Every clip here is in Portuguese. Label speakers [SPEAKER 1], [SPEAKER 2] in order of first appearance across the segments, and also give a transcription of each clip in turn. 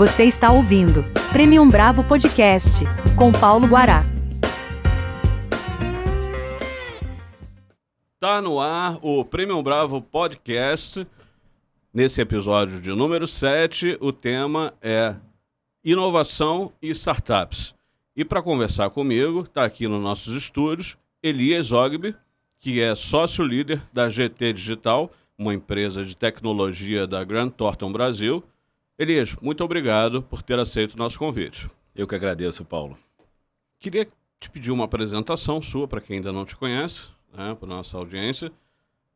[SPEAKER 1] Você está ouvindo Premium Bravo Podcast com Paulo Guará.
[SPEAKER 2] Tá no ar o Premium Bravo Podcast. Nesse episódio de número 7, o tema é inovação e startups. E para conversar comigo, está aqui nos nossos estúdios Elias Ogbe, que é sócio líder da GT Digital, uma empresa de tecnologia da Grand Thornton Brasil. Elias, muito obrigado por ter aceito o nosso convite.
[SPEAKER 3] Eu que agradeço, Paulo.
[SPEAKER 2] Queria te pedir uma apresentação sua para quem ainda não te conhece, né, para nossa audiência,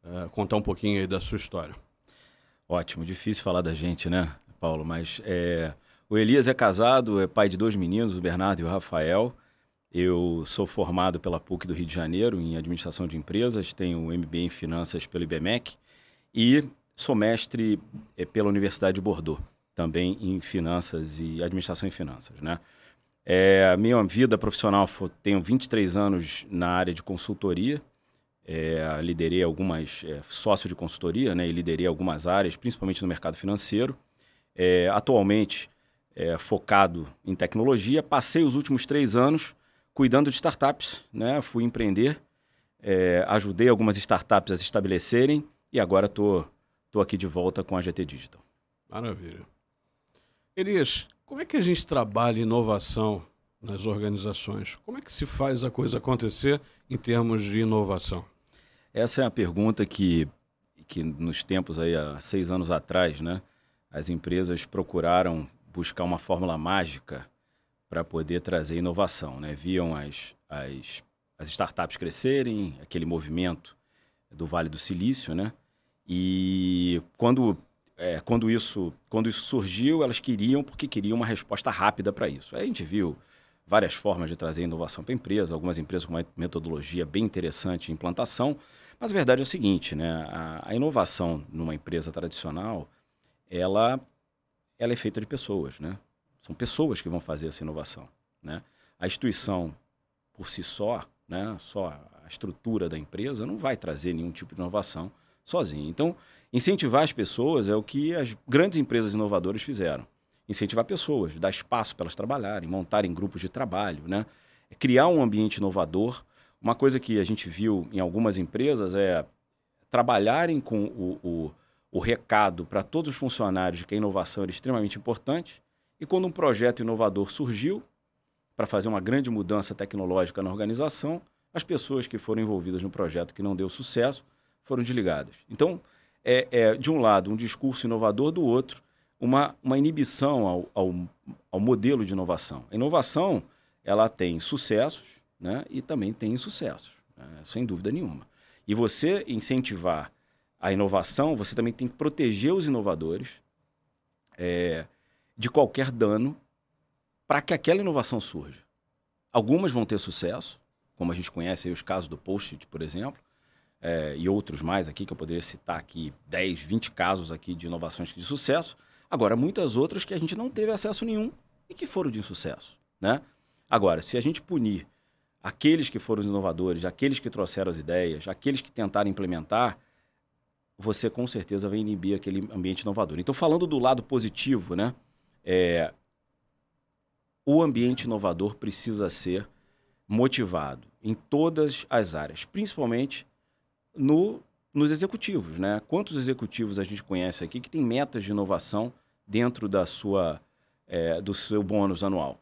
[SPEAKER 2] uh, contar um pouquinho aí da sua história.
[SPEAKER 3] Ótimo, difícil falar da gente, né, Paulo? Mas é, o Elias é casado, é pai de dois meninos, o Bernardo e o Rafael. Eu sou formado pela PUC do Rio de Janeiro em Administração de Empresas, tenho MBA em Finanças pelo IBMEC e sou mestre é, pela Universidade de Bordeaux, também em Finanças e Administração em Finanças, né? É, minha vida profissional, tenho 23 anos na área de consultoria, é, liderei algumas, é, sócio de consultoria, né, e liderei algumas áreas, principalmente no mercado financeiro. É, atualmente, é, focado em tecnologia, passei os últimos três anos cuidando de startups, né? Fui empreender, é, ajudei algumas startups a se estabelecerem e agora estou tô, tô aqui de volta com a GT Digital.
[SPEAKER 2] Maravilha. Elias, como é que a gente trabalha inovação nas organizações? Como é que se faz a coisa acontecer em termos de inovação?
[SPEAKER 3] Essa é a pergunta que, que nos tempos aí, há seis anos atrás, né, as empresas procuraram buscar uma fórmula mágica para poder trazer inovação. Né? Viam as, as, as startups crescerem, aquele movimento do Vale do Silício, né? E quando, é, quando, isso, quando isso surgiu, elas queriam, porque queriam uma resposta rápida para isso. Aí a gente viu várias formas de trazer inovação para a empresa, algumas empresas com uma metodologia bem interessante de implantação, mas a verdade é o seguinte, né? A, a inovação numa empresa tradicional, ela, ela é feita de pessoas, né? São pessoas que vão fazer essa inovação. Né? A instituição, por si só, né, só a estrutura da empresa, não vai trazer nenhum tipo de inovação sozinha. Então, incentivar as pessoas é o que as grandes empresas inovadoras fizeram. Incentivar pessoas, dar espaço para elas trabalharem, montarem grupos de trabalho, né? criar um ambiente inovador. Uma coisa que a gente viu em algumas empresas é trabalharem com o, o, o recado para todos os funcionários de que a inovação era extremamente importante e quando um projeto inovador surgiu para fazer uma grande mudança tecnológica na organização, as pessoas que foram envolvidas no projeto que não deu sucesso foram desligadas. Então, é, é de um lado um discurso inovador, do outro uma, uma inibição ao, ao, ao modelo de inovação. A inovação ela tem sucessos né, e também tem insucessos, né, sem dúvida nenhuma. E você incentivar a inovação, você também tem que proteger os inovadores, é, de qualquer dano para que aquela inovação surja. Algumas vão ter sucesso, como a gente conhece os casos do Post-it, por exemplo, é, e outros mais aqui, que eu poderia citar aqui 10, 20 casos aqui de inovações de sucesso. Agora, muitas outras que a gente não teve acesso nenhum e que foram de sucesso. Né? Agora, se a gente punir aqueles que foram os inovadores, aqueles que trouxeram as ideias, aqueles que tentaram implementar, você com certeza vai inibir aquele ambiente inovador. Então, falando do lado positivo, né? É, o ambiente inovador precisa ser motivado em todas as áreas, principalmente no, nos executivos. Né? Quantos executivos a gente conhece aqui que tem metas de inovação dentro da sua, é, do seu bônus anual?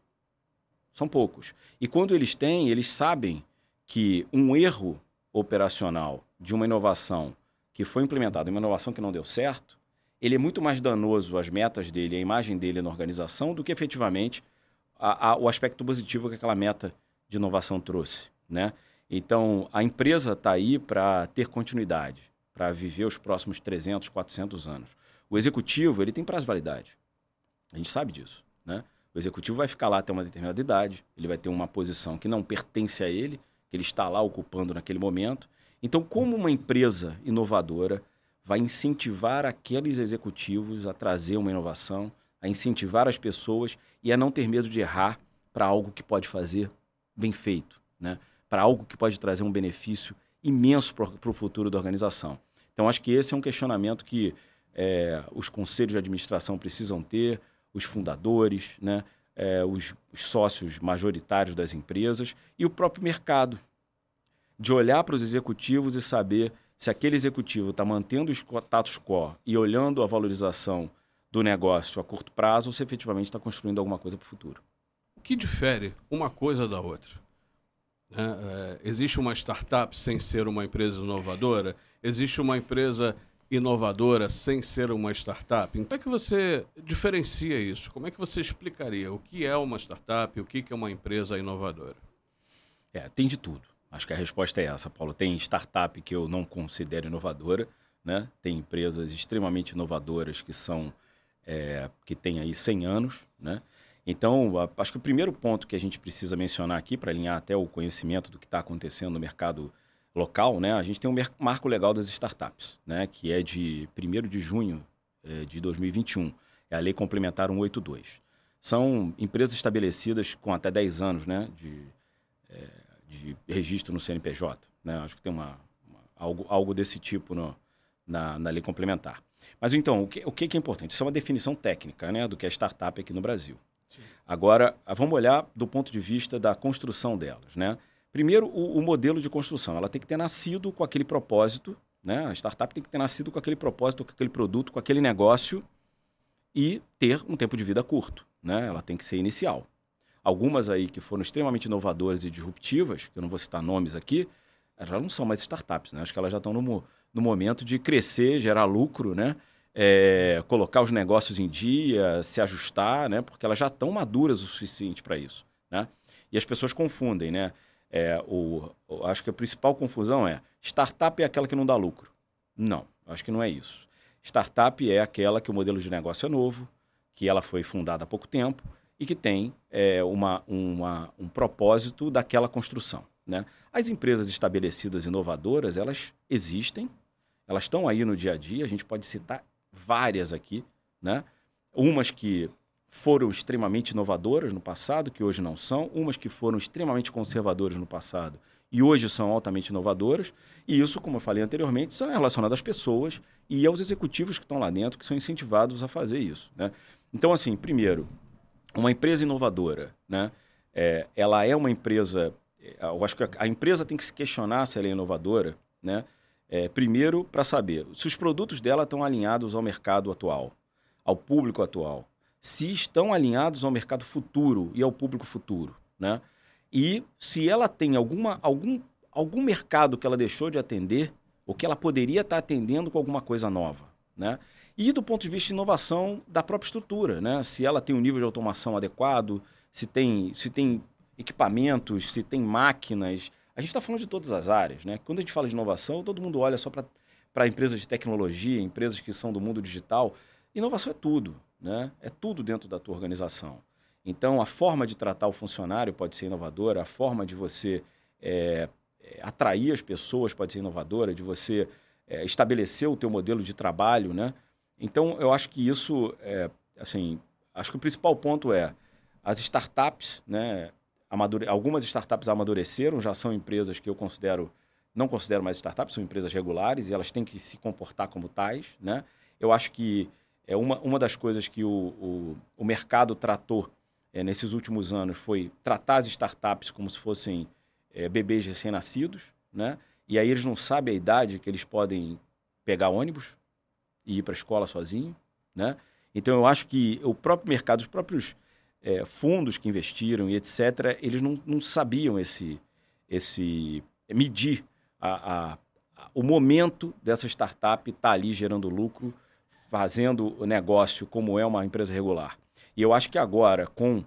[SPEAKER 3] São poucos. E quando eles têm, eles sabem que um erro operacional de uma inovação que foi implementada, uma inovação que não deu certo, ele é muito mais danoso às metas dele, à imagem dele na organização, do que efetivamente a, a, o aspecto positivo que aquela meta de inovação trouxe. Né? Então, a empresa está aí para ter continuidade, para viver os próximos 300, 400 anos. O executivo ele tem prazo de validade. A gente sabe disso. Né? O executivo vai ficar lá até uma determinada idade, ele vai ter uma posição que não pertence a ele, que ele está lá ocupando naquele momento. Então, como uma empresa inovadora, vai incentivar aqueles executivos a trazer uma inovação, a incentivar as pessoas e a não ter medo de errar para algo que pode fazer bem feito, né? Para algo que pode trazer um benefício imenso para o futuro da organização. Então, acho que esse é um questionamento que é, os conselhos de administração precisam ter, os fundadores, né? É, os, os sócios majoritários das empresas e o próprio mercado. De olhar para os executivos e saber se aquele executivo está mantendo o status quo e olhando a valorização do negócio a curto prazo ou se efetivamente está construindo alguma coisa para o futuro.
[SPEAKER 2] O que difere uma coisa da outra? É, é, existe uma startup sem ser uma empresa inovadora? Existe uma empresa inovadora sem ser uma startup? Como é que você diferencia isso? Como é que você explicaria o que é uma startup, o que é uma empresa inovadora?
[SPEAKER 3] É, tem de tudo. Acho que a resposta é essa, Paulo. Tem startup que eu não considero inovadora, né? Tem empresas extremamente inovadoras que são é, que têm aí 100 anos, né? Então, acho que o primeiro ponto que a gente precisa mencionar aqui para alinhar até o conhecimento do que está acontecendo no mercado local, né? A gente tem um marco legal das startups, né? Que é de 1 de junho é, de 2021. É a Lei Complementar 182. São empresas estabelecidas com até 10 anos, né? De, é, de registro no CNPJ. Né? Acho que tem uma, uma algo, algo desse tipo no, na, na lei complementar. Mas então, o que, o que é importante? Isso é uma definição técnica né, do que é startup aqui no Brasil. Agora, vamos olhar do ponto de vista da construção delas. Né? Primeiro, o, o, modelo de construção. Ela tem que ter nascido com aquele propósito, né? a startup tem que ter nascido com aquele propósito, com aquele produto, com aquele negócio e ter um tempo de vida curto. Né? Ela tem que ser inicial. Algumas aí que foram extremamente inovadoras e disruptivas, que eu não vou citar nomes aqui, elas não são mais startups, né? Acho que elas já estão no, no momento de crescer, gerar lucro, né? É, colocar os negócios em dia, se ajustar, né? Porque elas já estão maduras o suficiente para isso, né? E as pessoas confundem, né? É, o, o, acho que a principal confusão é startup é aquela que não dá lucro. Não, acho que não é isso. Startup é aquela que o modelo de negócio é novo, que ela foi fundada há pouco tempo e que tem é, uma, uma, um propósito daquela construção. Né? As empresas estabelecidas inovadoras, elas existem, elas estão aí no dia a dia, a gente pode citar várias aqui, né? umas que foram extremamente inovadoras no passado, que hoje não são, umas que foram extremamente conservadoras no passado e hoje são altamente inovadoras, e isso, como eu falei anteriormente, são relacionadas às pessoas e aos executivos que estão lá dentro, que são incentivados a fazer isso. Né? Então, assim, primeiro, uma empresa inovadora, né? É, ela é uma empresa. É, eu acho que a empresa tem que se questionar se ela é inovadora, né? É, primeiro, para saber se os produtos dela estão alinhados ao mercado atual, ao público atual, se estão alinhados ao mercado futuro e ao público futuro, né? E se ela tem alguma, algum, algum mercado que ela deixou de atender, ou que ela poderia estar atendendo com alguma coisa nova, né? E do ponto de vista de inovação da própria estrutura, né? Se ela tem um nível de automação adequado, se tem, se tem equipamentos, se tem máquinas. A gente está falando de todas as áreas, né? Quando a gente fala de inovação, todo mundo olha só para empresas de tecnologia, empresas que são do mundo digital. Inovação é tudo, né? É tudo dentro da tua organização. Então, a forma de tratar o funcionário pode ser inovadora, a forma de você é, atrair as pessoas pode ser inovadora, de você é, estabelecer o teu modelo de trabalho, né? Então, eu acho que isso, é, assim, acho que o principal ponto é as startups, né? Amadure... Algumas startups amadureceram, já são empresas que eu considero, não considero mais startups, são empresas regulares e elas têm que se comportar como tais, né? Eu acho que é uma, uma das coisas que o, o, o mercado tratou é, nesses últimos anos foi tratar as startups como se fossem é, bebês recém-nascidos, né? E aí eles não sabem a idade que eles podem pegar ônibus, e ir para a escola sozinho, né? Então eu acho que o próprio mercado, os próprios é, fundos que investiram e etc, eles não, não sabiam esse, esse medir a, a, a, o momento dessa startup estar tá ali gerando lucro, fazendo o negócio como é uma empresa regular. E eu acho que agora, com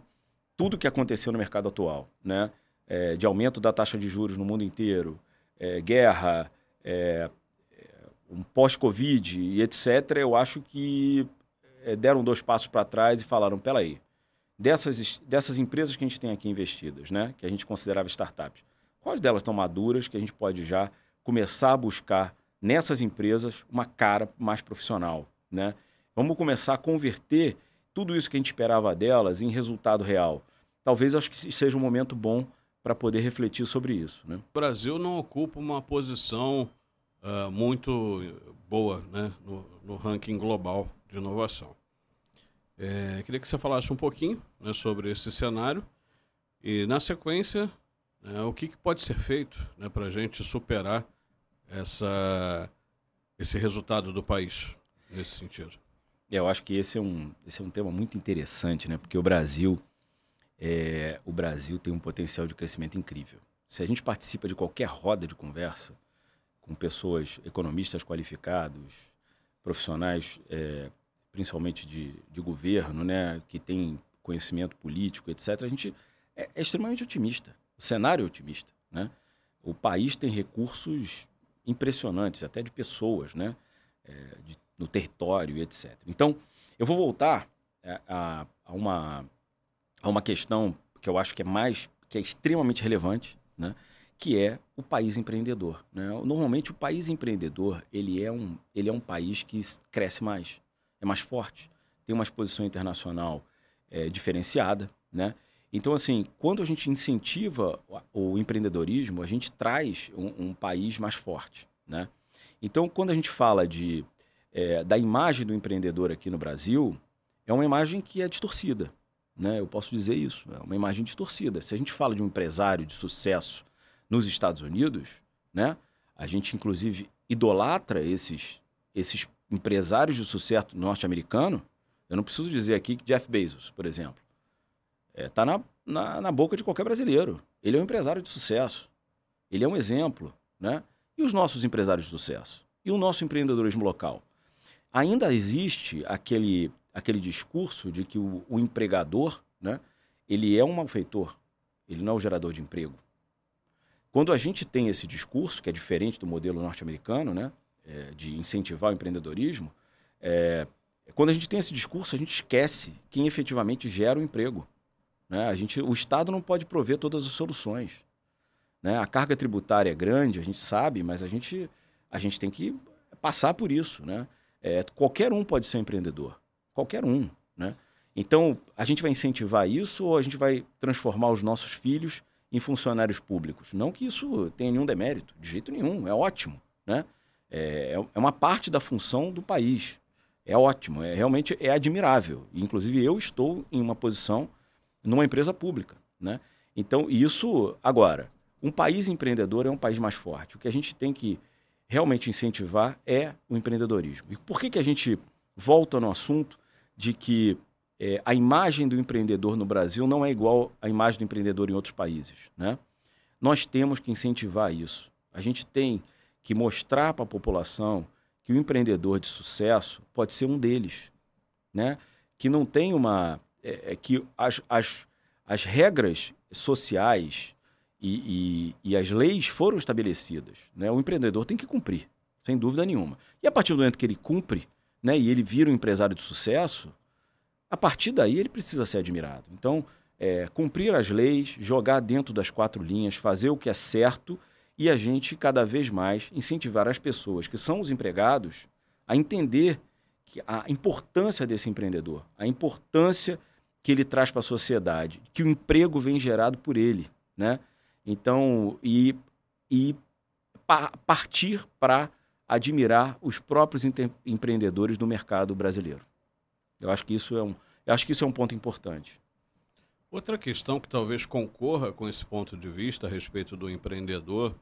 [SPEAKER 3] tudo que aconteceu no mercado atual, né, é, de aumento da taxa de juros no mundo inteiro, é, guerra, é, um pós-Covid e etc., eu acho que é, deram dois passos para trás e falaram: peraí, dessas, dessas empresas que a gente tem aqui investidas, né, que a gente considerava startups, quais delas estão maduras que a gente pode já começar a buscar nessas empresas uma cara mais profissional? Né? Vamos começar a converter tudo isso que a gente esperava delas em resultado real. Talvez acho que seja um momento bom para poder refletir sobre isso. Né?
[SPEAKER 2] O Brasil não ocupa uma posição uh, muito boa né, no, no, ranking global de inovação. É, queria que você falasse um pouquinho né, sobre esse cenário e, na sequência, né, o que, que, pode ser feito né, para a gente superar essa, esse resultado do país nesse sentido.
[SPEAKER 3] É, eu acho que esse é um, esse é um tema muito interessante, né? Porque o Brasil, é, o Brasil tem um potencial de crescimento incrível. Se a gente participa de qualquer roda de conversa com pessoas, economistas qualificados, profissionais, é, principalmente de, de governo, né, que tem conhecimento político, etc., a gente é, é extremamente otimista. O cenário é otimista, né? O país tem recursos impressionantes, até de pessoas, né? É, de no território, etc. Então, eu vou voltar é, a, a, uma, a uma questão que eu acho que é mais, que é extremamente relevante, né? que é o país empreendedor. Né? Normalmente, o país empreendedor ele é, um, ele é um país que cresce mais, é mais forte, tem uma exposição internacional é, diferenciada, né? Então, assim, quando a gente incentiva o empreendedorismo, a gente traz um, um país mais forte, né? Então, quando a gente fala de é, da imagem do empreendedor aqui no Brasil é uma imagem que é distorcida. Né? Eu posso dizer isso, é uma imagem distorcida. Se a gente fala de um empresário de sucesso nos Estados Unidos, né? a gente inclusive idolatra esses, esses empresários de sucesso norte-americano. Eu não preciso dizer aqui que Jeff Bezos, por exemplo, está é, tá na, na, na boca de qualquer brasileiro. Ele é um empresário de sucesso. Ele é um exemplo. Né? E os nossos empresários de sucesso? E o nosso empreendedorismo local? ainda existe aquele, aquele discurso de que o, o empregador, né, ele é um malfeitor, ele não é o gerador de emprego. Quando a gente tem esse discurso, que é diferente do modelo norte-americano, né, é, de incentivar o empreendedorismo, é, quando a gente tem esse discurso, a gente esquece quem efetivamente gera o emprego. Né? A gente, o Estado não pode prover todas as soluções. Né? A carga tributária é grande, a gente sabe, mas a gente, a gente tem que passar por isso. Né? É, qualquer um pode ser empreendedor. Qualquer um, né? Então, a gente vai incentivar isso ou a gente vai transformar os nossos filhos em funcionários públicos? Não que isso tenha nenhum demérito, de jeito nenhum, é ótimo, né? É, é, é uma parte da função do país. É ótimo, é realmente é admirável. Inclusive, eu estou em uma posição numa empresa pública, né? Então, isso, agora, um país empreendedor é um país mais forte. O que a gente tem que realmente incentivar é o empreendedorismo. E por que, que a gente volta no assunto de que é, a imagem do empreendedor no Brasil não é igual à imagem do empreendedor em outros países? Né? Nós temos que incentivar isso. A gente tem que mostrar para a população que o empreendedor de sucesso pode ser um deles, né? que não tem uma... É, é que as, as, as regras sociais e, e, e, as leis foram estabelecidas. Né? O empreendedor tem que cumprir, sem dúvida nenhuma. E a partir do momento que ele cumpre né, e ele vira um empresário de sucesso, a partir daí ele precisa ser admirado. Então, é, cumprir as leis, jogar dentro das quatro linhas, fazer o que é certo e a gente cada vez mais incentivar as pessoas que são os empregados a entender que a importância desse empreendedor, a importância que ele traz para a sociedade, que o emprego vem gerado por ele, né? Então, e, e pa partir para admirar os próprios empreendedores do mercado brasileiro. Eu acho que isso é um, eu acho que isso é um ponto importante.
[SPEAKER 2] Outra questão que talvez concorra com esse ponto de vista a respeito do empreendedor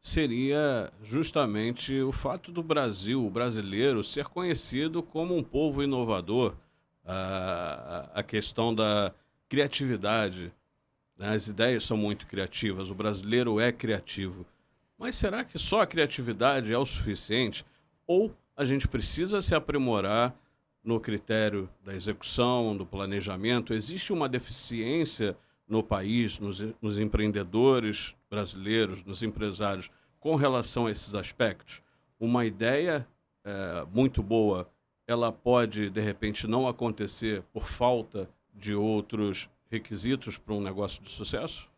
[SPEAKER 2] seria justamente o fato do Brasil, o brasileiro, ser conhecido como um povo inovador, a, a questão da criatividade, né? As ideias são muito criativas, o brasileiro é criativo. Mas será que só a criatividade é o suficiente? Ou a gente precisa se aprimorar no critério da execução, do planejamento? Existe uma deficiência no país, nos, nos empreendedores brasileiros, nos empresários, com relação a esses aspectos? Uma ideia é, muito boa, ela pode, de repente, não acontecer por falta de outros requisitos para um negócio de sucesso?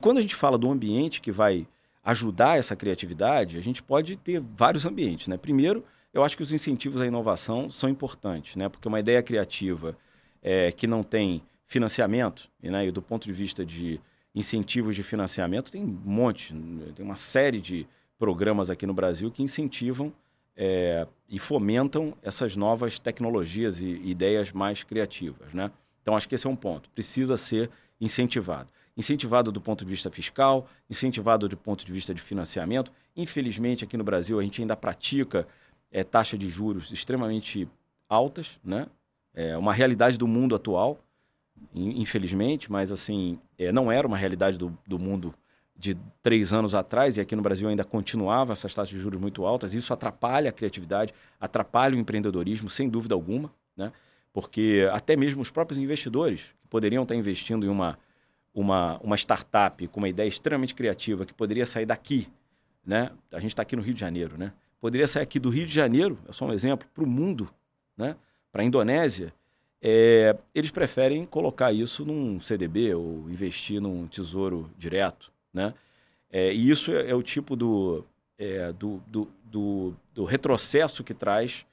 [SPEAKER 3] Quando a gente fala do ambiente que vai ajudar essa criatividade, a gente pode ter vários ambientes. Né? Primeiro, eu acho que os incentivos à inovação são importantes, né? porque uma ideia criativa é, que não tem financiamento, né? e do ponto de vista de incentivos de financiamento, tem um monte, tem uma série de programas aqui no Brasil que incentivam é, e fomentam essas novas tecnologias e ideias mais criativas. Né? Então, acho que esse é um ponto. Precisa ser incentivado. Incentivado do ponto de vista fiscal, incentivado do ponto de vista de financiamento. Infelizmente, aqui no Brasil, a gente ainda pratica é, taxa de juros extremamente altas, né? É uma realidade do mundo atual, infelizmente, mas assim, é, não era uma realidade do, do mundo de três anos atrás, e aqui no Brasil ainda continuava essas taxas de juros muito altas, isso atrapalha a criatividade, atrapalha o empreendedorismo, sem dúvida alguma, né? porque até mesmo os próprios investidores que poderiam estar investindo em uma, uma, uma startup com uma ideia extremamente criativa que poderia sair daqui, né? a gente está aqui no Rio de Janeiro, né? poderia sair aqui do Rio de Janeiro, é só um exemplo, para o mundo, né? para a Indonésia, é, eles preferem colocar isso num CDB ou investir num tesouro direto. Né? É, e isso é, é o tipo do, é, do, do, do, do, retrocesso que traz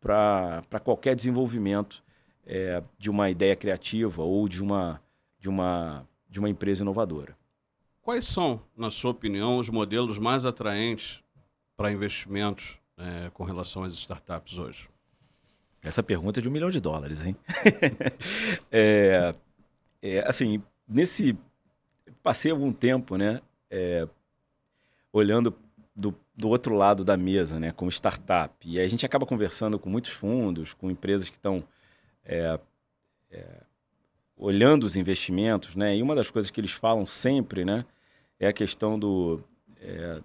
[SPEAKER 3] para qualquer desenvolvimento é, de uma ideia criativa ou de uma, de, uma, de uma empresa inovadora.
[SPEAKER 2] Quais são, na sua opinião, os modelos mais atraentes para investimentos é, com relação às startups hoje?
[SPEAKER 3] Essa pergunta é de um milhão de dólares, hein? é, é, assim, nesse passei algum tempo, né, é, olhando do, do outro lado da mesa, né, como startup. E a gente acaba conversando com muitos fundos, com empresas que estão é, é, olhando os investimentos, né. E uma das coisas que eles falam sempre, né, é a questão do é,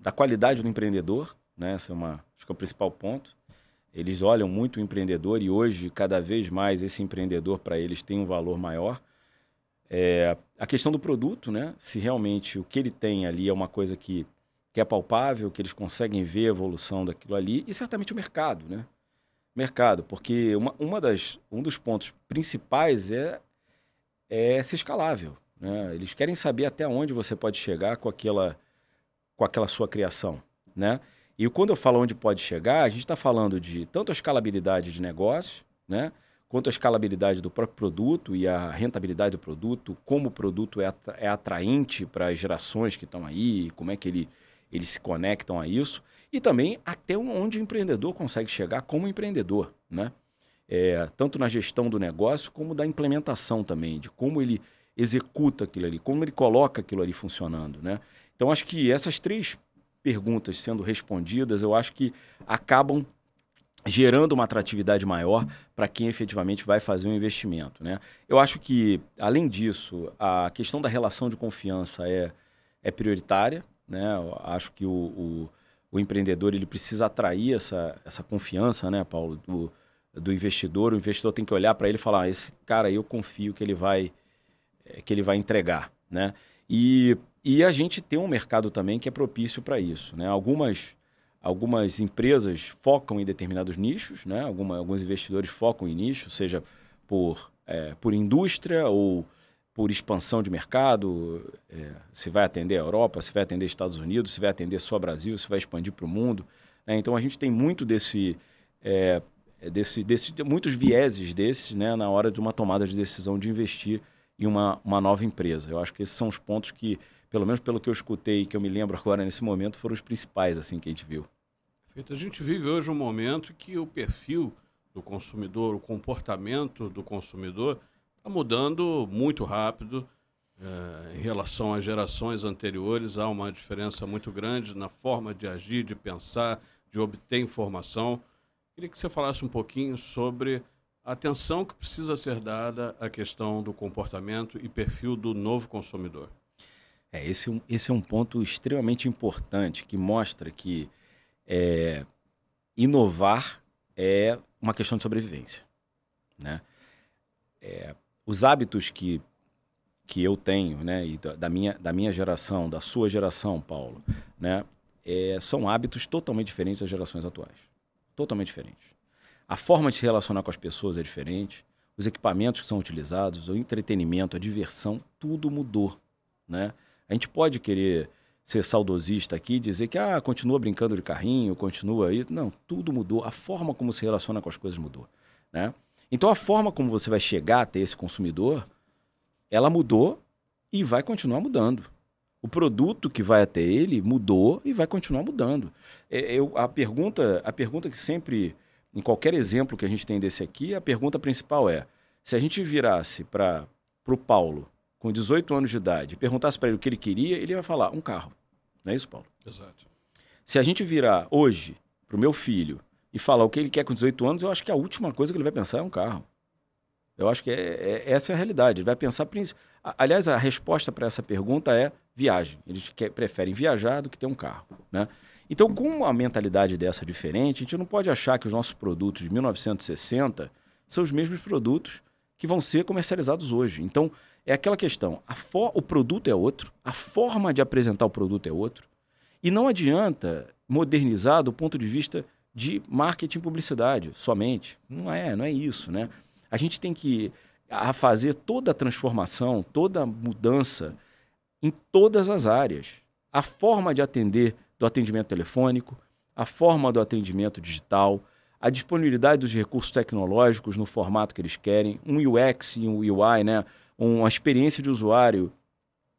[SPEAKER 3] da qualidade do empreendedor, né. Essa é uma acho que é o principal ponto. Eles olham muito o empreendedor e hoje cada vez mais esse empreendedor para eles tem um valor maior. É, a questão do produto, né? Se realmente o que ele tem ali é uma coisa que, que é palpável, que eles conseguem ver a evolução daquilo ali, e certamente o mercado, né? Mercado, porque uma, uma das, um dos pontos principais é, é ser escalável. Né? Eles querem saber até onde você pode chegar com aquela, com aquela sua criação, né? E quando eu falo onde pode chegar, a gente está falando de tanto a escalabilidade de negócio, né? quanto a escalabilidade do próprio produto e a rentabilidade do produto, como o produto é, é atraente para as gerações que estão aí, como é que ele, eles se conectam a isso, e também até onde o empreendedor consegue chegar como empreendedor, né? É, tanto na gestão do negócio como da implementação também, de como ele executa aquilo ali, como ele coloca aquilo ali funcionando, né? Então acho que essas três perguntas sendo respondidas, eu acho que acabam gerando uma atratividade maior para quem efetivamente vai fazer um investimento. Né? Eu acho que, além disso, a questão da relação de confiança é, é prioritária. Né? Eu acho que o, o, o, empreendedor ele precisa atrair essa, essa confiança, né, Paulo, do, do investidor. O investidor tem que olhar para ele e falar: ah, esse cara aí eu confio que ele vai, eh, que ele vai entregar. Né? E, e a gente tem um mercado também que é propício para isso. Né? Algumas Algumas empresas focam em determinados nichos, né? Alguma, alguns investidores focam em nichos, seja por, é, por indústria ou por expansão de mercado, é, se vai atender a Europa, se vai atender Estados Unidos, se vai atender só Brasil, se vai expandir para o mundo. Né? Então a gente tem muito desse, é, desse, desse, muitos vieses desses né? na hora de uma tomada de decisão de investir em uma, uma nova empresa. Eu acho que esses são os pontos que pelo menos pelo que eu escutei e que eu me lembro agora nesse momento, foram os principais assim que a gente viu.
[SPEAKER 2] Perfeito. A gente vive hoje um momento que o perfil do consumidor, o comportamento do consumidor está mudando muito rápido. É, em relação às gerações anteriores, há uma diferença muito grande na forma de agir, de pensar, de obter informação. Queria que você falasse um pouquinho sobre a atenção que precisa ser dada à questão do comportamento e perfil do novo consumidor.
[SPEAKER 3] É, esse, é esse é um ponto extremamente importante que mostra que é, inovar é uma questão de sobrevivência. Né? É, os hábitos que, que eu tenho, né, e da, minha, da minha geração, da sua geração, Paulo, né, é, são hábitos totalmente diferentes das gerações atuais. Totalmente diferentes. A forma de se relacionar com as pessoas é diferente, os equipamentos que são utilizados, o entretenimento, a diversão, tudo mudou. Né? A gente pode querer ser saudosista aqui, dizer que ah, continua brincando de carrinho, continua aí. Não, tudo mudou. A forma como se relaciona com as coisas mudou. Né? Então a forma como você vai chegar até esse consumidor, ela mudou e vai continuar mudando. O produto que vai até ele mudou e vai continuar mudando. É, eu, a, pergunta, a pergunta que sempre, em qualquer exemplo que a gente tem desse aqui, a pergunta principal é: se a gente virasse para o Paulo, com 18 anos de idade, e perguntasse para ele o que ele queria, ele ia falar: um carro. Não é isso, Paulo?
[SPEAKER 2] Exato.
[SPEAKER 3] Se a gente virar hoje para o meu filho e falar o que ele quer com 18 anos, eu acho que a última coisa que ele vai pensar é um carro. Eu acho que é, é, essa é a realidade. Ele vai pensar. Aliás, a resposta para essa pergunta é viagem. Eles quer, preferem viajar do que ter um carro. Né? Então, com uma mentalidade dessa diferente, a gente não pode achar que os nossos produtos de 1960 são os mesmos produtos que vão ser comercializados hoje. Então, é aquela questão: o produto é outro, a forma de apresentar o produto é outro. E não adianta modernizar do ponto de vista de marketing e publicidade somente. Não é, não é isso, né? A gente tem que fazer toda a transformação, toda a mudança em todas as áreas. A forma de atender do atendimento telefônico, a forma do atendimento digital, a disponibilidade dos recursos tecnológicos no formato que eles querem, um UX e um UI, né? Uma experiência de usuário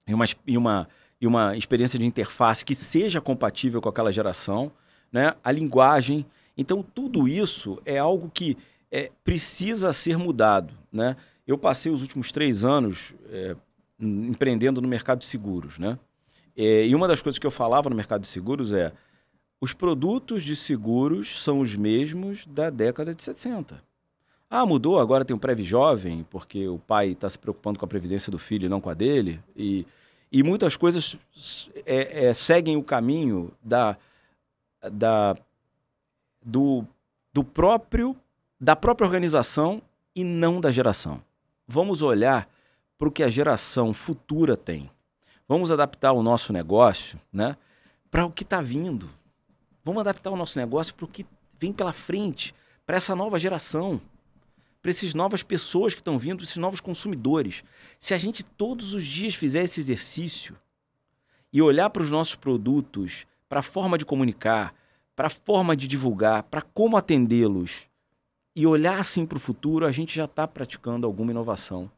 [SPEAKER 3] e uma, e uma, e uma experiência de interface que seja compatível com aquela geração, né? a linguagem. Então, tudo isso é algo que é, precisa ser mudado. Né? Eu passei os últimos três anos é, empreendendo no mercado de seguros. Né? É, e uma das coisas que eu falava no mercado de seguros é os produtos de seguros são os mesmos da década de 70. Ah, mudou, agora tem um Prev Jovem, porque o pai está se preocupando com a previdência do filho e não com a dele. E, e muitas coisas é, é, seguem o caminho da, da, do, do próprio da própria organização e não da geração. Vamos olhar para o que a geração futura tem. Vamos adaptar o nosso negócio né, para o que está vindo. Vamos adaptar o nosso negócio para o que vem pela frente, para essa nova geração, para essas novas pessoas que estão vindo, esses novos consumidores. Se a gente todos os dias fizer esse exercício e olhar para os nossos produtos, para a forma de comunicar, para a forma de divulgar, para como atendê-los, e olhar assim para o futuro, a gente já está praticando alguma inovação,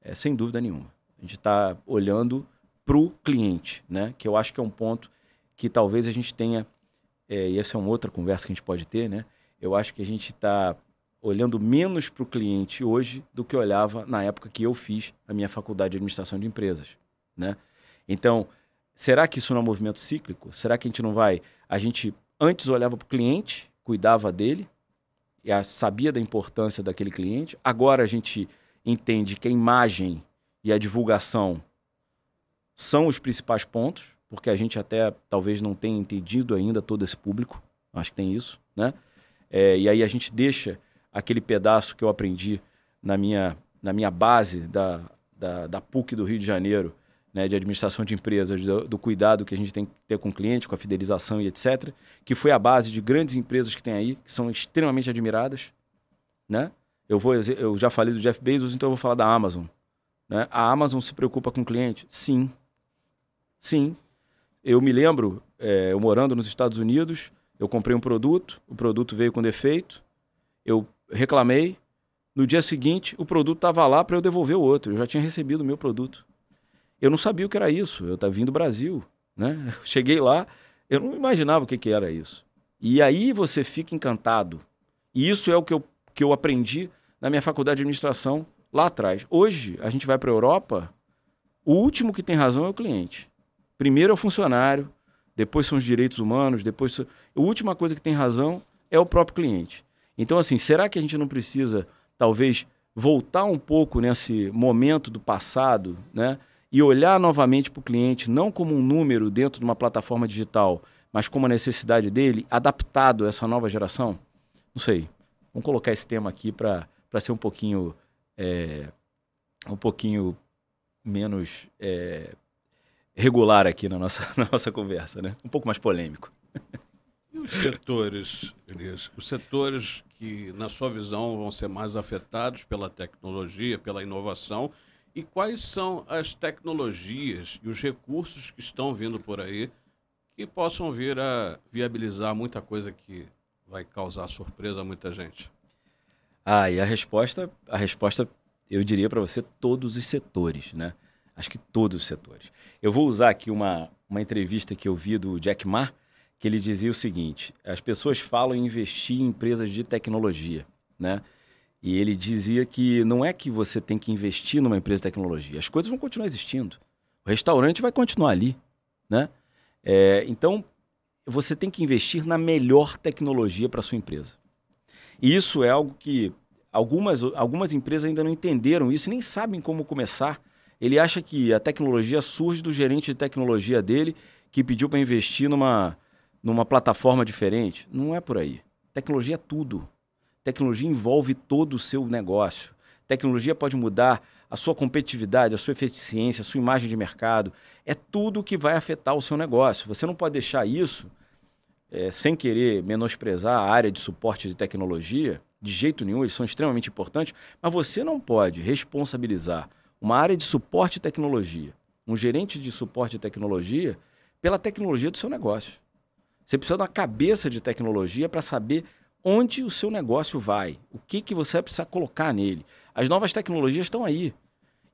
[SPEAKER 3] é, sem dúvida nenhuma. A gente está olhando para o cliente, né? que eu acho que é um ponto que talvez a gente tenha, é, e essa é uma outra conversa que a gente pode ter, né? eu acho que a gente está olhando menos para o cliente hoje do que olhava na época que eu fiz a minha faculdade de administração de empresas. Né? Então, será que isso não é um movimento cíclico? Será que a gente não vai. A gente antes olhava para o cliente, cuidava dele, e sabia da importância daquele cliente. Agora a gente entende que a imagem e a divulgação são os principais pontos, porque a gente até talvez não tenha entendido ainda todo esse público. Acho que tem isso, né? É, e aí a gente deixa aquele pedaço que eu aprendi na minha, na minha base da, da, da PUC do Rio de Janeiro, né, de administração de empresas, do, do, cuidado que a gente tem que ter com o cliente, com a fidelização e etc., que foi a base de grandes empresas que tem aí, que são extremamente admiradas. Né? Eu, vou, eu já falei do Jeff Bezos, então eu vou falar da Amazon. Né? A Amazon se preocupa com o cliente? Sim. Sim. Eu me lembro, é, eu morando nos Estados Unidos, eu comprei um produto, o produto veio com defeito, eu reclamei, no dia seguinte o produto estava lá para eu devolver o outro, eu já tinha recebido o meu produto. Eu não sabia o que era isso. Eu estava vindo do Brasil, né? Cheguei lá, eu não imaginava o que, que era isso. E aí você fica encantado. E isso é o que eu, que eu aprendi na minha faculdade de administração lá atrás. Hoje, a gente vai para a Europa, o último que tem razão é o cliente. Primeiro é o funcionário, depois são os direitos humanos, depois. A última coisa que tem razão é o próprio cliente. Então, assim, será que a gente não precisa, talvez, voltar um pouco nesse momento do passado, né? e olhar novamente para o cliente não como um número dentro de uma plataforma digital, mas como a necessidade dele, adaptado a essa nova geração? Não sei. Vamos colocar esse tema aqui para ser um pouquinho é, um pouquinho menos é, regular aqui na nossa, na nossa conversa, né? Um pouco mais polêmico.
[SPEAKER 2] E os setores, Elias? Os setores que, na sua visão, vão ser mais afetados pela tecnologia, pela inovação e quais são as tecnologias e os recursos que estão vindo por aí que possam vir a viabilizar muita coisa que vai causar surpresa a muita gente?
[SPEAKER 3] Ah, e a resposta, a resposta eu diria para você todos os setores, né? Acho que todos os setores. Eu vou usar aqui uma, uma entrevista que eu vi do Jack Ma, que ele dizia o seguinte: as pessoas falam em investir em empresas de tecnologia, né? E ele dizia que não é que você tem que investir numa empresa de tecnologia, as coisas vão continuar existindo. O restaurante vai continuar ali, né? É, então, você tem que investir na melhor tecnologia para sua empresa. E isso é algo que algumas, algumas empresas ainda não entenderam isso nem sabem como começar. Ele acha que a tecnologia surge do gerente de tecnologia dele que pediu para investir numa, numa plataforma diferente. Não é por aí. Tecnologia é tudo. Tecnologia envolve todo o seu negócio. Tecnologia pode mudar a sua competitividade, a sua eficiência, a sua imagem de mercado. É tudo que vai afetar o seu negócio. Você não pode deixar isso é, sem querer menosprezar a área de suporte de tecnologia, de jeito nenhum, eles são extremamente importantes, mas você não pode responsabilizar uma área de suporte de tecnologia, um gerente de suporte de tecnologia, pela tecnologia do seu negócio. Você precisa de uma cabeça de tecnologia para saber onde o seu negócio vai, o que, que você vai precisar colocar nele. As novas tecnologias estão aí.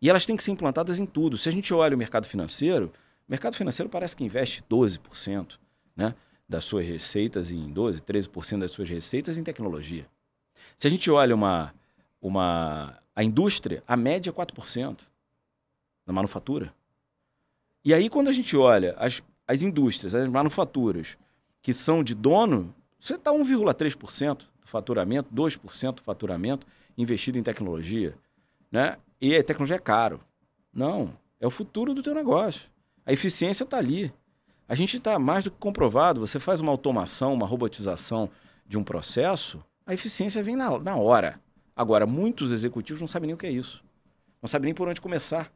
[SPEAKER 3] E elas têm que ser implantadas em tudo. Se a gente olha o mercado financeiro, o mercado financeiro parece que investe 12% né, das suas receitas em 12%, 13% das suas receitas em tecnologia. Se a gente olha uma, uma, a indústria, a média é 4% na manufatura. E aí, quando a gente olha as, as indústrias, as manufaturas que são de dono, você está 1,3% do faturamento, 2% do faturamento investido em tecnologia. Né? E a tecnologia é caro. Não, é o futuro do teu negócio. A eficiência está ali. A gente está mais do que comprovado. Você faz uma automação, uma robotização de um processo, a eficiência vem na, na hora. Agora, muitos executivos não sabem nem o que é isso. Não sabem nem por onde começar.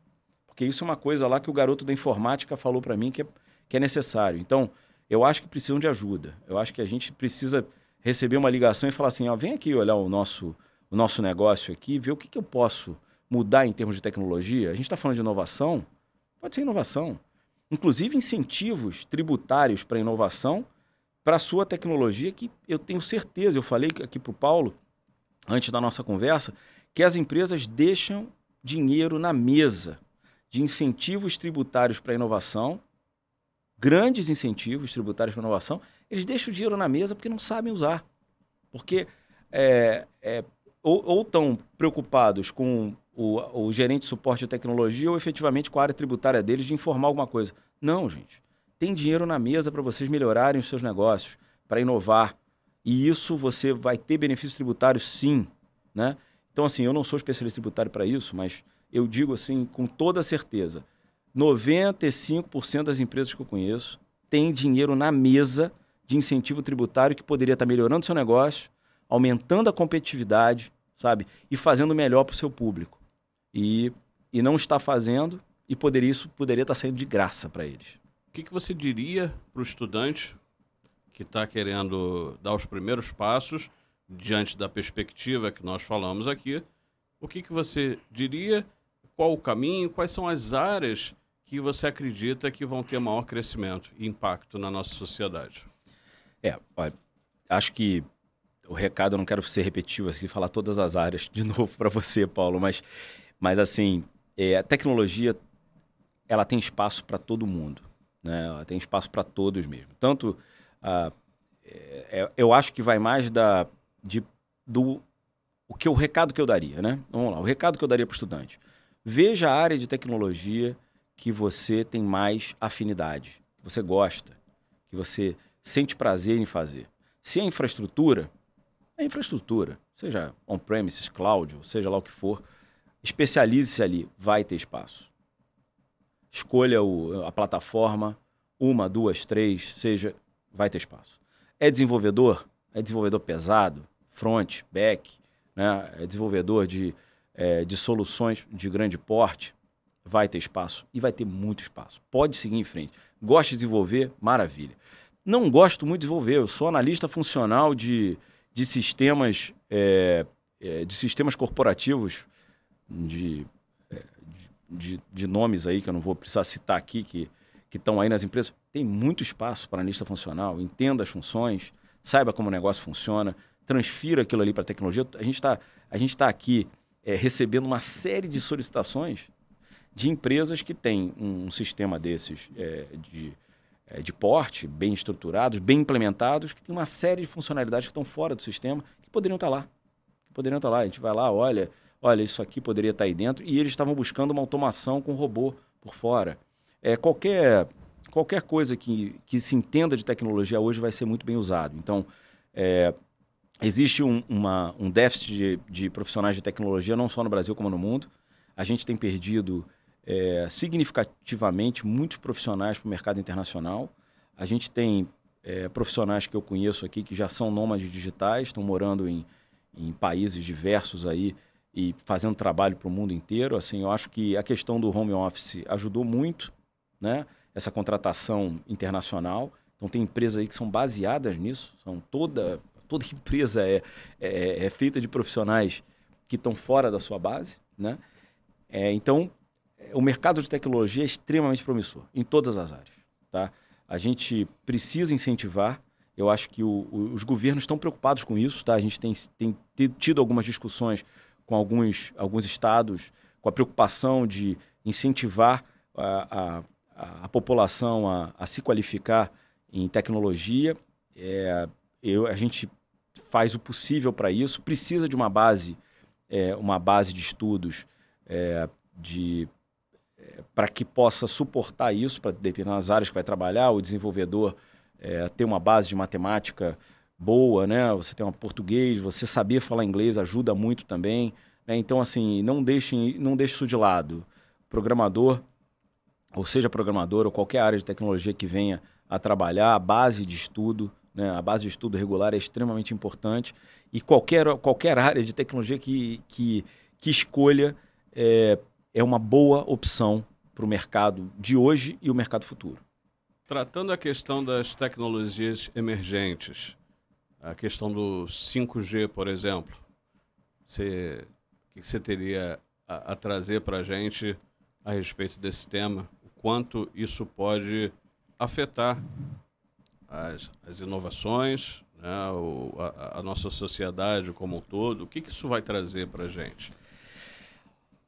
[SPEAKER 3] Porque isso é uma coisa lá que o garoto da informática falou para mim que é, que é necessário. Então, eu acho que precisam de ajuda. Eu acho que a gente precisa receber uma ligação e falar assim, ó, vem aqui olhar o nosso, o nosso negócio aqui, ver o que, que eu posso mudar em termos de tecnologia. A gente está falando de inovação, pode ser inovação. Inclusive incentivos tributários para inovação para a sua tecnologia, que eu tenho certeza, eu falei aqui para o Paulo, antes da nossa conversa, que as empresas deixam dinheiro na mesa de incentivos tributários para inovação grandes incentivos tributários para inovação, eles deixam o dinheiro na mesa porque não sabem usar. Porque é, é, ou estão preocupados com o, o, gerente de suporte de tecnologia ou efetivamente com a área tributária deles de informar alguma coisa. Não, gente. Tem dinheiro na mesa para vocês melhorarem os seus negócios, para inovar. E isso você vai ter benefícios tributários sim. Né? Então, assim, eu não sou especialista tributário para isso, mas eu digo assim com toda certeza 95% das empresas que eu conheço têm dinheiro na mesa de incentivo tributário que poderia estar melhorando seu negócio, aumentando a competitividade, sabe? E fazendo melhor para o seu público. E, e não está fazendo, e poderia, isso poderia estar saindo de graça para eles.
[SPEAKER 2] O que, que você diria para o estudante que está querendo dar os primeiros passos diante da perspectiva que nós falamos aqui? O que, que você diria? Qual o caminho? Quais são as áreas que você acredita que vão ter maior crescimento e impacto na nossa sociedade?
[SPEAKER 3] É, acho que o recado, eu não quero ser repetitivo assim, falar todas as áreas de novo para você, Paulo, mas, mas assim, é, a tecnologia ela tem espaço para todo mundo, né? Ela tem espaço para todos mesmo. Tanto, ah, é, eu acho que vai mais da, de, do o que o recado que eu daria, né? Vamos lá, o recado que eu daria para o estudante. Veja a área de tecnologia que você tem mais afinidade, que você gosta, que você sente prazer em fazer. Se é infraestrutura, é infraestrutura, seja on-premises, cloud, seja lá o que for, especialize-se ali, vai ter espaço. Escolha o, a plataforma, uma, duas, três, seja, vai ter espaço. É desenvolvedor? É desenvolvedor pesado, front, back, né? é desenvolvedor de, é, de soluções de grande porte, vai ter espaço e vai ter muito espaço. Pode seguir em frente. Gosta de desenvolver? Maravilha. Não gosto muito de desenvolver, eu sou analista funcional de, de sistemas é, é, de sistemas corporativos de, é, de, de, nomes aí que eu não vou precisar citar aqui que estão aí nas empresas tem muito espaço para analista funcional entenda as funções saiba como o negócio funciona transfira aquilo ali para a tecnologia a gente está está aqui é, recebendo uma série de solicitações de empresas que têm um, sistema desses é, de, é, de porte, bem estruturados, bem implementados, que tem uma série de funcionalidades que estão fora do sistema, que poderiam estar lá. Que poderiam estar lá. A gente vai lá, olha, olha, isso aqui poderia estar aí dentro, e eles estavam buscando uma automação com robô por fora. É, qualquer, qualquer coisa que, que se entenda de tecnologia hoje vai ser muito bem usado. Então, é, existe um, uma, um déficit de, de, profissionais de tecnologia, não só no Brasil como no mundo. A gente tem perdido é, significativamente muitos profissionais para o mercado internacional. A gente tem é, profissionais que eu conheço aqui que já são nômades digitais, estão morando em, em países diversos aí e fazendo trabalho para o mundo inteiro. Assim, eu acho que a questão do home office ajudou muito, né? Essa contratação internacional. Então tem empresas aí que são baseadas nisso, são toda toda empresa é, é, é feita de profissionais que estão fora da sua base, né? É, então o mercado de tecnologia é extremamente promissor em todas as áreas, tá? A gente precisa incentivar. Eu acho que o, o, os governos estão preocupados com isso, tá? A gente tem, tem tido algumas discussões com alguns, alguns estados, com a preocupação de incentivar a, a, a população a, a, se qualificar em tecnologia. É, eu, a gente faz o possível para isso, precisa de uma base, é, uma base de estudos é, de para que possa suportar isso, para dependendo das áreas que vai trabalhar, o desenvolvedor é, ter uma base de matemática boa, né? Você tem um português, você saber falar inglês ajuda muito também. Né? Então, assim, não deixe, não deixe isso de lado. Programador, ou seja programador, ou qualquer área de tecnologia que venha a trabalhar, a base de estudo, né? a base de estudo regular é extremamente importante. E qualquer, qualquer área de tecnologia que, que, que escolha é, é uma boa opção para o mercado de hoje e o mercado futuro.
[SPEAKER 2] Tratando a questão das tecnologias emergentes, a questão do 5G, por exemplo, você, o que você teria a, a trazer para a gente a respeito desse tema? O quanto isso pode afetar as, as inovações, né, o, a, a, nossa sociedade como um todo? O que, que isso vai trazer para a gente?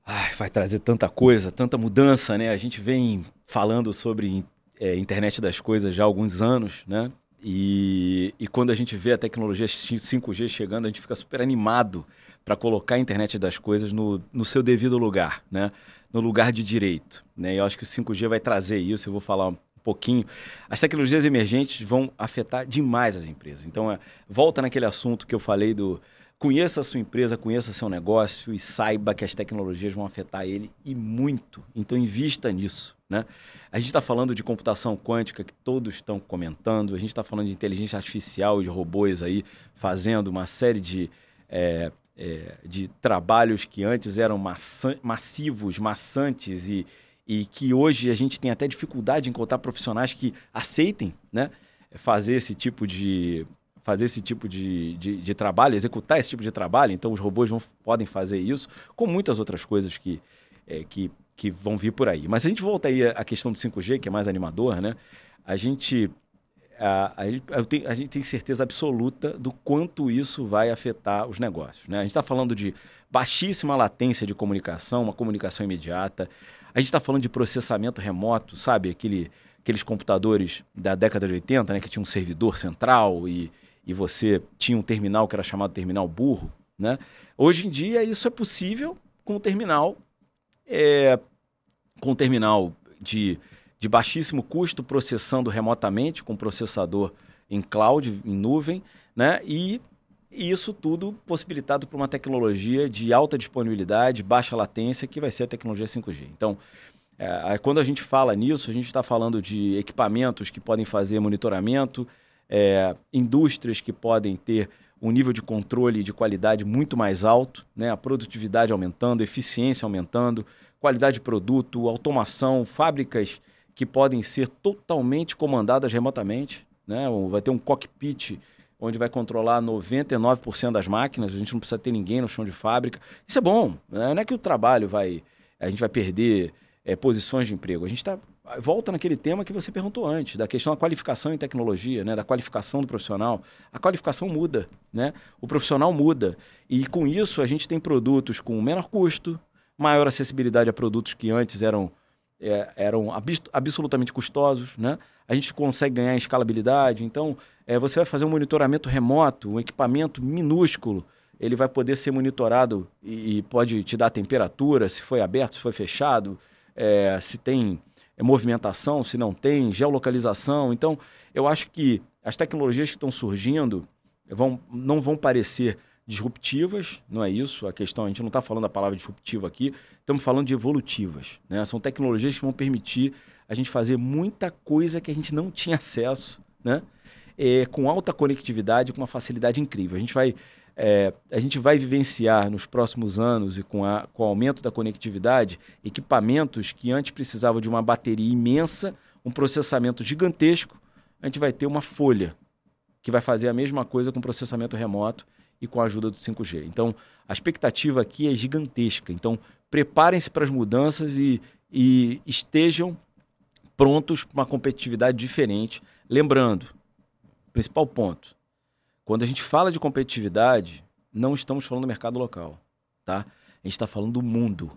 [SPEAKER 3] Ai, vai trazer tanta coisa, tanta mudança, né? A gente vem falando sobre é, internet das coisas já há alguns anos, né? E, e quando a gente vê a tecnologia 5G chegando, a gente fica super animado para colocar a internet das coisas no, no seu devido lugar, né? no lugar de direito. Né? Eu acho que o 5G vai trazer isso, eu vou falar um pouquinho. As tecnologias emergentes vão afetar demais as empresas. Então, é, volta naquele assunto que eu falei do conheça a sua empresa, conheça seu negócio e saiba que as tecnologias vão afetar ele e muito. Então, invista nisso. Né? A gente está falando de computação quântica, que todos estão comentando, a gente está falando de inteligência artificial de robôs aí fazendo uma série de, é, é, de trabalhos que antes eram massivos, maçantes e, e que hoje a gente tem até dificuldade em encontrar profissionais que aceitem né, fazer esse tipo de fazer esse tipo de, de, de, trabalho, executar esse tipo de trabalho. Então, os robôs vão, podem fazer isso, com muitas outras coisas que, é, que que vão vir por aí. Mas a gente volta aí à questão do 5G, que é mais animador, né? A gente, a, a, a gente tem certeza absoluta do quanto isso vai afetar os negócios. Né? A gente está falando de baixíssima latência de comunicação, uma comunicação imediata. A gente está falando de processamento remoto, sabe? Aquele, aqueles computadores da década de 80, né? Que tinha um servidor central e, e você tinha um terminal que era chamado terminal burro. Né? Hoje em dia isso é possível com o terminal é, com terminal de, de baixíssimo custo, processando remotamente com processador em cloud, em nuvem, né? E isso tudo possibilitado por uma tecnologia de alta disponibilidade, baixa latência, que vai ser a tecnologia 5G. Então, é, quando a gente fala nisso, a gente está falando de equipamentos que podem fazer monitoramento, é, indústrias que podem ter um nível de controle de qualidade muito mais alto, né? a produtividade aumentando, eficiência aumentando, qualidade de produto, automação, fábricas que podem ser totalmente comandadas remotamente. Né? Vai ter um cockpit onde vai controlar 99% das máquinas, a gente não precisa ter ninguém no chão de fábrica. Isso é bom, né? não é que o trabalho vai. A gente vai perder é, posições de emprego. A gente está volta naquele tema que você perguntou antes, da questão da qualificação em tecnologia, né, da qualificação do profissional. A qualificação muda, né? O profissional muda. E com isso a gente tem produtos com menor custo, maior acessibilidade a produtos que antes eram, é, eram absolutamente custosos, né? A gente consegue ganhar escalabilidade. Então, é, você vai fazer um monitoramento remoto, um equipamento minúsculo, ele vai poder ser monitorado e, e pode te dar temperatura, se foi aberto, se foi fechado, é, se tem movimentação, se não tem, geolocalização. Então, eu acho que as tecnologias que estão surgindo vão, não vão parecer disruptivas, não é isso? A questão, a gente não está falando a palavra disruptiva aqui, estamos falando de evolutivas. Né? São tecnologias que vão permitir a gente fazer muita coisa que a gente não tinha acesso, né? É, com alta conectividade, com uma facilidade incrível. A gente vai é, a gente vai vivenciar nos próximos anos e com, a, com o aumento da conectividade equipamentos que antes precisavam de uma bateria imensa, um processamento gigantesco. A gente vai ter uma folha que vai fazer a mesma coisa com processamento remoto e com a ajuda do 5G. Então, a expectativa aqui é gigantesca. Então, preparem-se para as mudanças e, e estejam prontos para uma competitividade diferente. Lembrando, principal ponto, quando a gente fala de competitividade, não estamos falando do mercado local, tá? A gente está falando do mundo,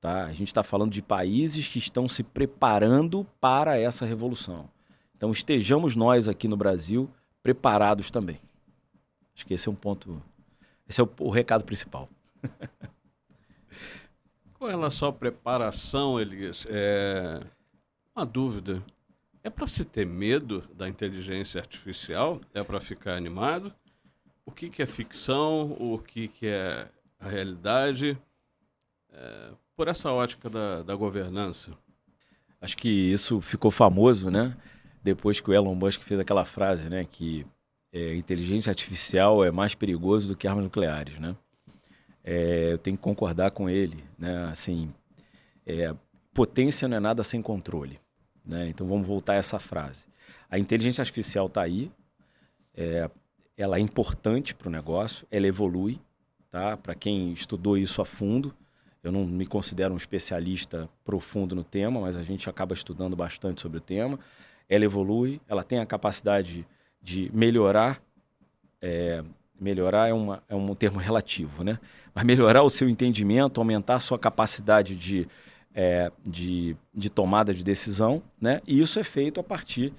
[SPEAKER 3] tá? A gente está falando de países que estão se preparando para essa revolução. Então estejamos nós aqui no Brasil preparados também. Acho que esse é um ponto, esse é o, o recado principal.
[SPEAKER 2] Com relação à preparação, Elias, é uma dúvida. É para se ter medo da inteligência artificial? É para ficar animado? O que, que, é ficção? O que, que é a realidade? É, por essa ótica da, da governança.
[SPEAKER 3] Acho que isso ficou famoso, né? Depois que o Elon Musk fez aquela frase, né? Que é, inteligência artificial é mais perigoso do que armas nucleares, né? É, eu tenho que concordar com ele, né? Assim, é, potência não é nada sem controle. Né? Então vamos voltar a essa frase. A inteligência artificial está aí, é, ela é importante para o negócio, ela evolui. Tá? Para quem estudou isso a fundo, eu não me considero um especialista profundo no tema, mas a gente acaba estudando bastante sobre o tema. Ela evolui, ela tem a capacidade de melhorar. É, melhorar é, uma, é um termo relativo, né? Mas melhorar o seu entendimento, aumentar a sua capacidade de é, de, de tomada de decisão, né? e isso é feito a partir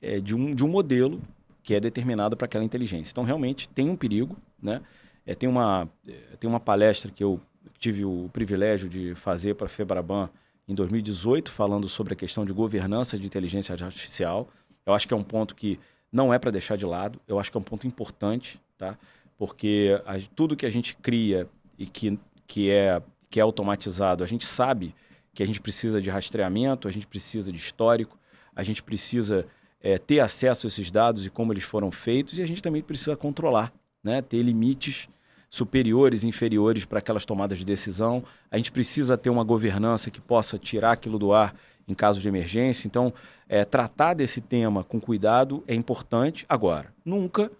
[SPEAKER 3] é, de, um, de um modelo que é determinado para aquela inteligência. Então, realmente, tem um perigo. Né? É, tem, uma, é, tem uma palestra que eu tive o privilégio de fazer para a FEBRABAN em 2018, falando sobre a questão de governança de inteligência artificial. Eu acho que é um ponto que não é para deixar de lado, eu acho que é um ponto importante, tá? porque a, tudo que a gente cria e que, que é que é automatizado, a gente sabe que a gente precisa de rastreamento, a gente precisa de histórico, a gente precisa é, ter acesso a esses dados e como eles foram feitos, e a gente também precisa controlar, né? ter limites superiores e inferiores para aquelas tomadas de decisão. A gente precisa ter uma governança que possa tirar aquilo do ar em caso de emergência. Então, é, tratar desse tema com cuidado é importante. Agora, nunca,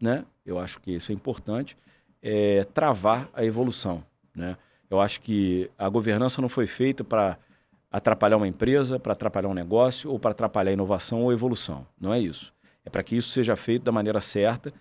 [SPEAKER 3] né? eu acho que isso é importante, é, travar a evolução. Né? Eu acho que a governança não foi feita para atrapalhar uma empresa, para atrapalhar um negócio ou para atrapalhar inovação ou evolução. Não é isso. É para que isso seja feito da maneira certa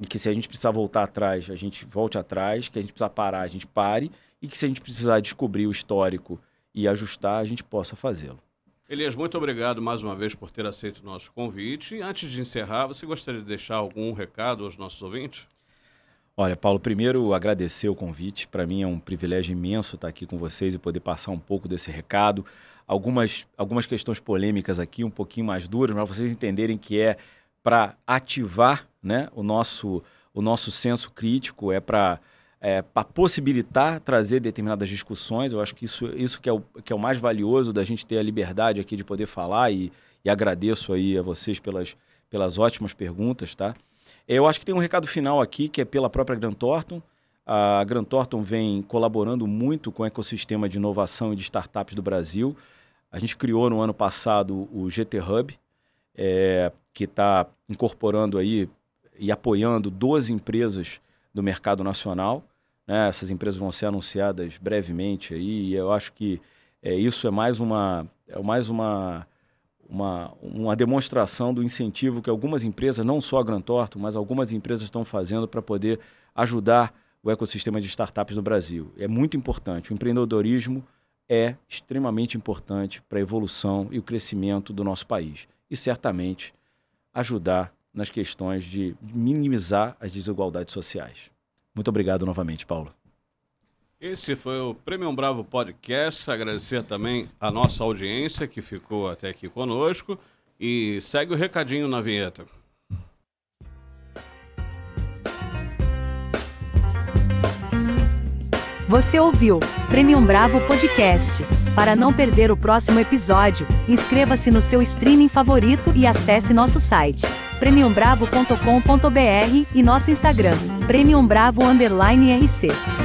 [SPEAKER 3] e que se a gente precisar voltar atrás, a gente volte atrás, que a gente precisar parar, a gente pare e que se a gente precisar descobrir o histórico e ajustar, a gente possa fazê-lo.
[SPEAKER 2] Elias, muito obrigado mais uma vez por ter aceito o nosso convite. Antes de encerrar, você gostaria de deixar algum recado aos nossos ouvintes?
[SPEAKER 3] Olha, Paulo, primeiro agradecer o convite. Para mim é um privilégio imenso estar aqui com vocês e poder passar um pouco desse recado. Algumas, algumas questões polêmicas aqui, um pouquinho mais duras, para vocês entenderem que é para ativar né, o, nosso, o nosso senso crítico, é para é, possibilitar trazer determinadas discussões. Eu acho que isso, isso que, é o, que é o mais valioso da gente ter a liberdade aqui de poder falar e, e agradeço aí a vocês pelas, pelas ótimas perguntas, tá? Eu acho que tem um recado final aqui, que é pela própria Grant Thornton. A Grant Thornton vem colaborando muito com o ecossistema de inovação e de startups do Brasil. A gente criou no ano passado o GT Hub, é, que está incorporando aí e apoiando 12 empresas do mercado nacional. Né? Essas empresas vão ser anunciadas brevemente aí, e eu acho que é, isso é mais uma, é mais uma uma, uma demonstração do incentivo que algumas empresas, não só a Gran Torto, mas algumas empresas estão fazendo para poder ajudar o ecossistema de startups no Brasil. É muito importante. O empreendedorismo é extremamente importante para a evolução e o crescimento do nosso país. E certamente ajudar nas questões de minimizar as desigualdades sociais. Muito obrigado novamente, Paulo.
[SPEAKER 2] Esse foi o Premium Bravo Podcast. Agradecer também a nossa audiência que ficou até aqui conosco. E segue o recadinho na vinheta.
[SPEAKER 1] Você ouviu Premium Bravo Podcast. Para não perder o próximo episódio, inscreva-se no seu streaming favorito e acesse nosso site premiumbravo.com.br e nosso Instagram, Premium Bravo RC.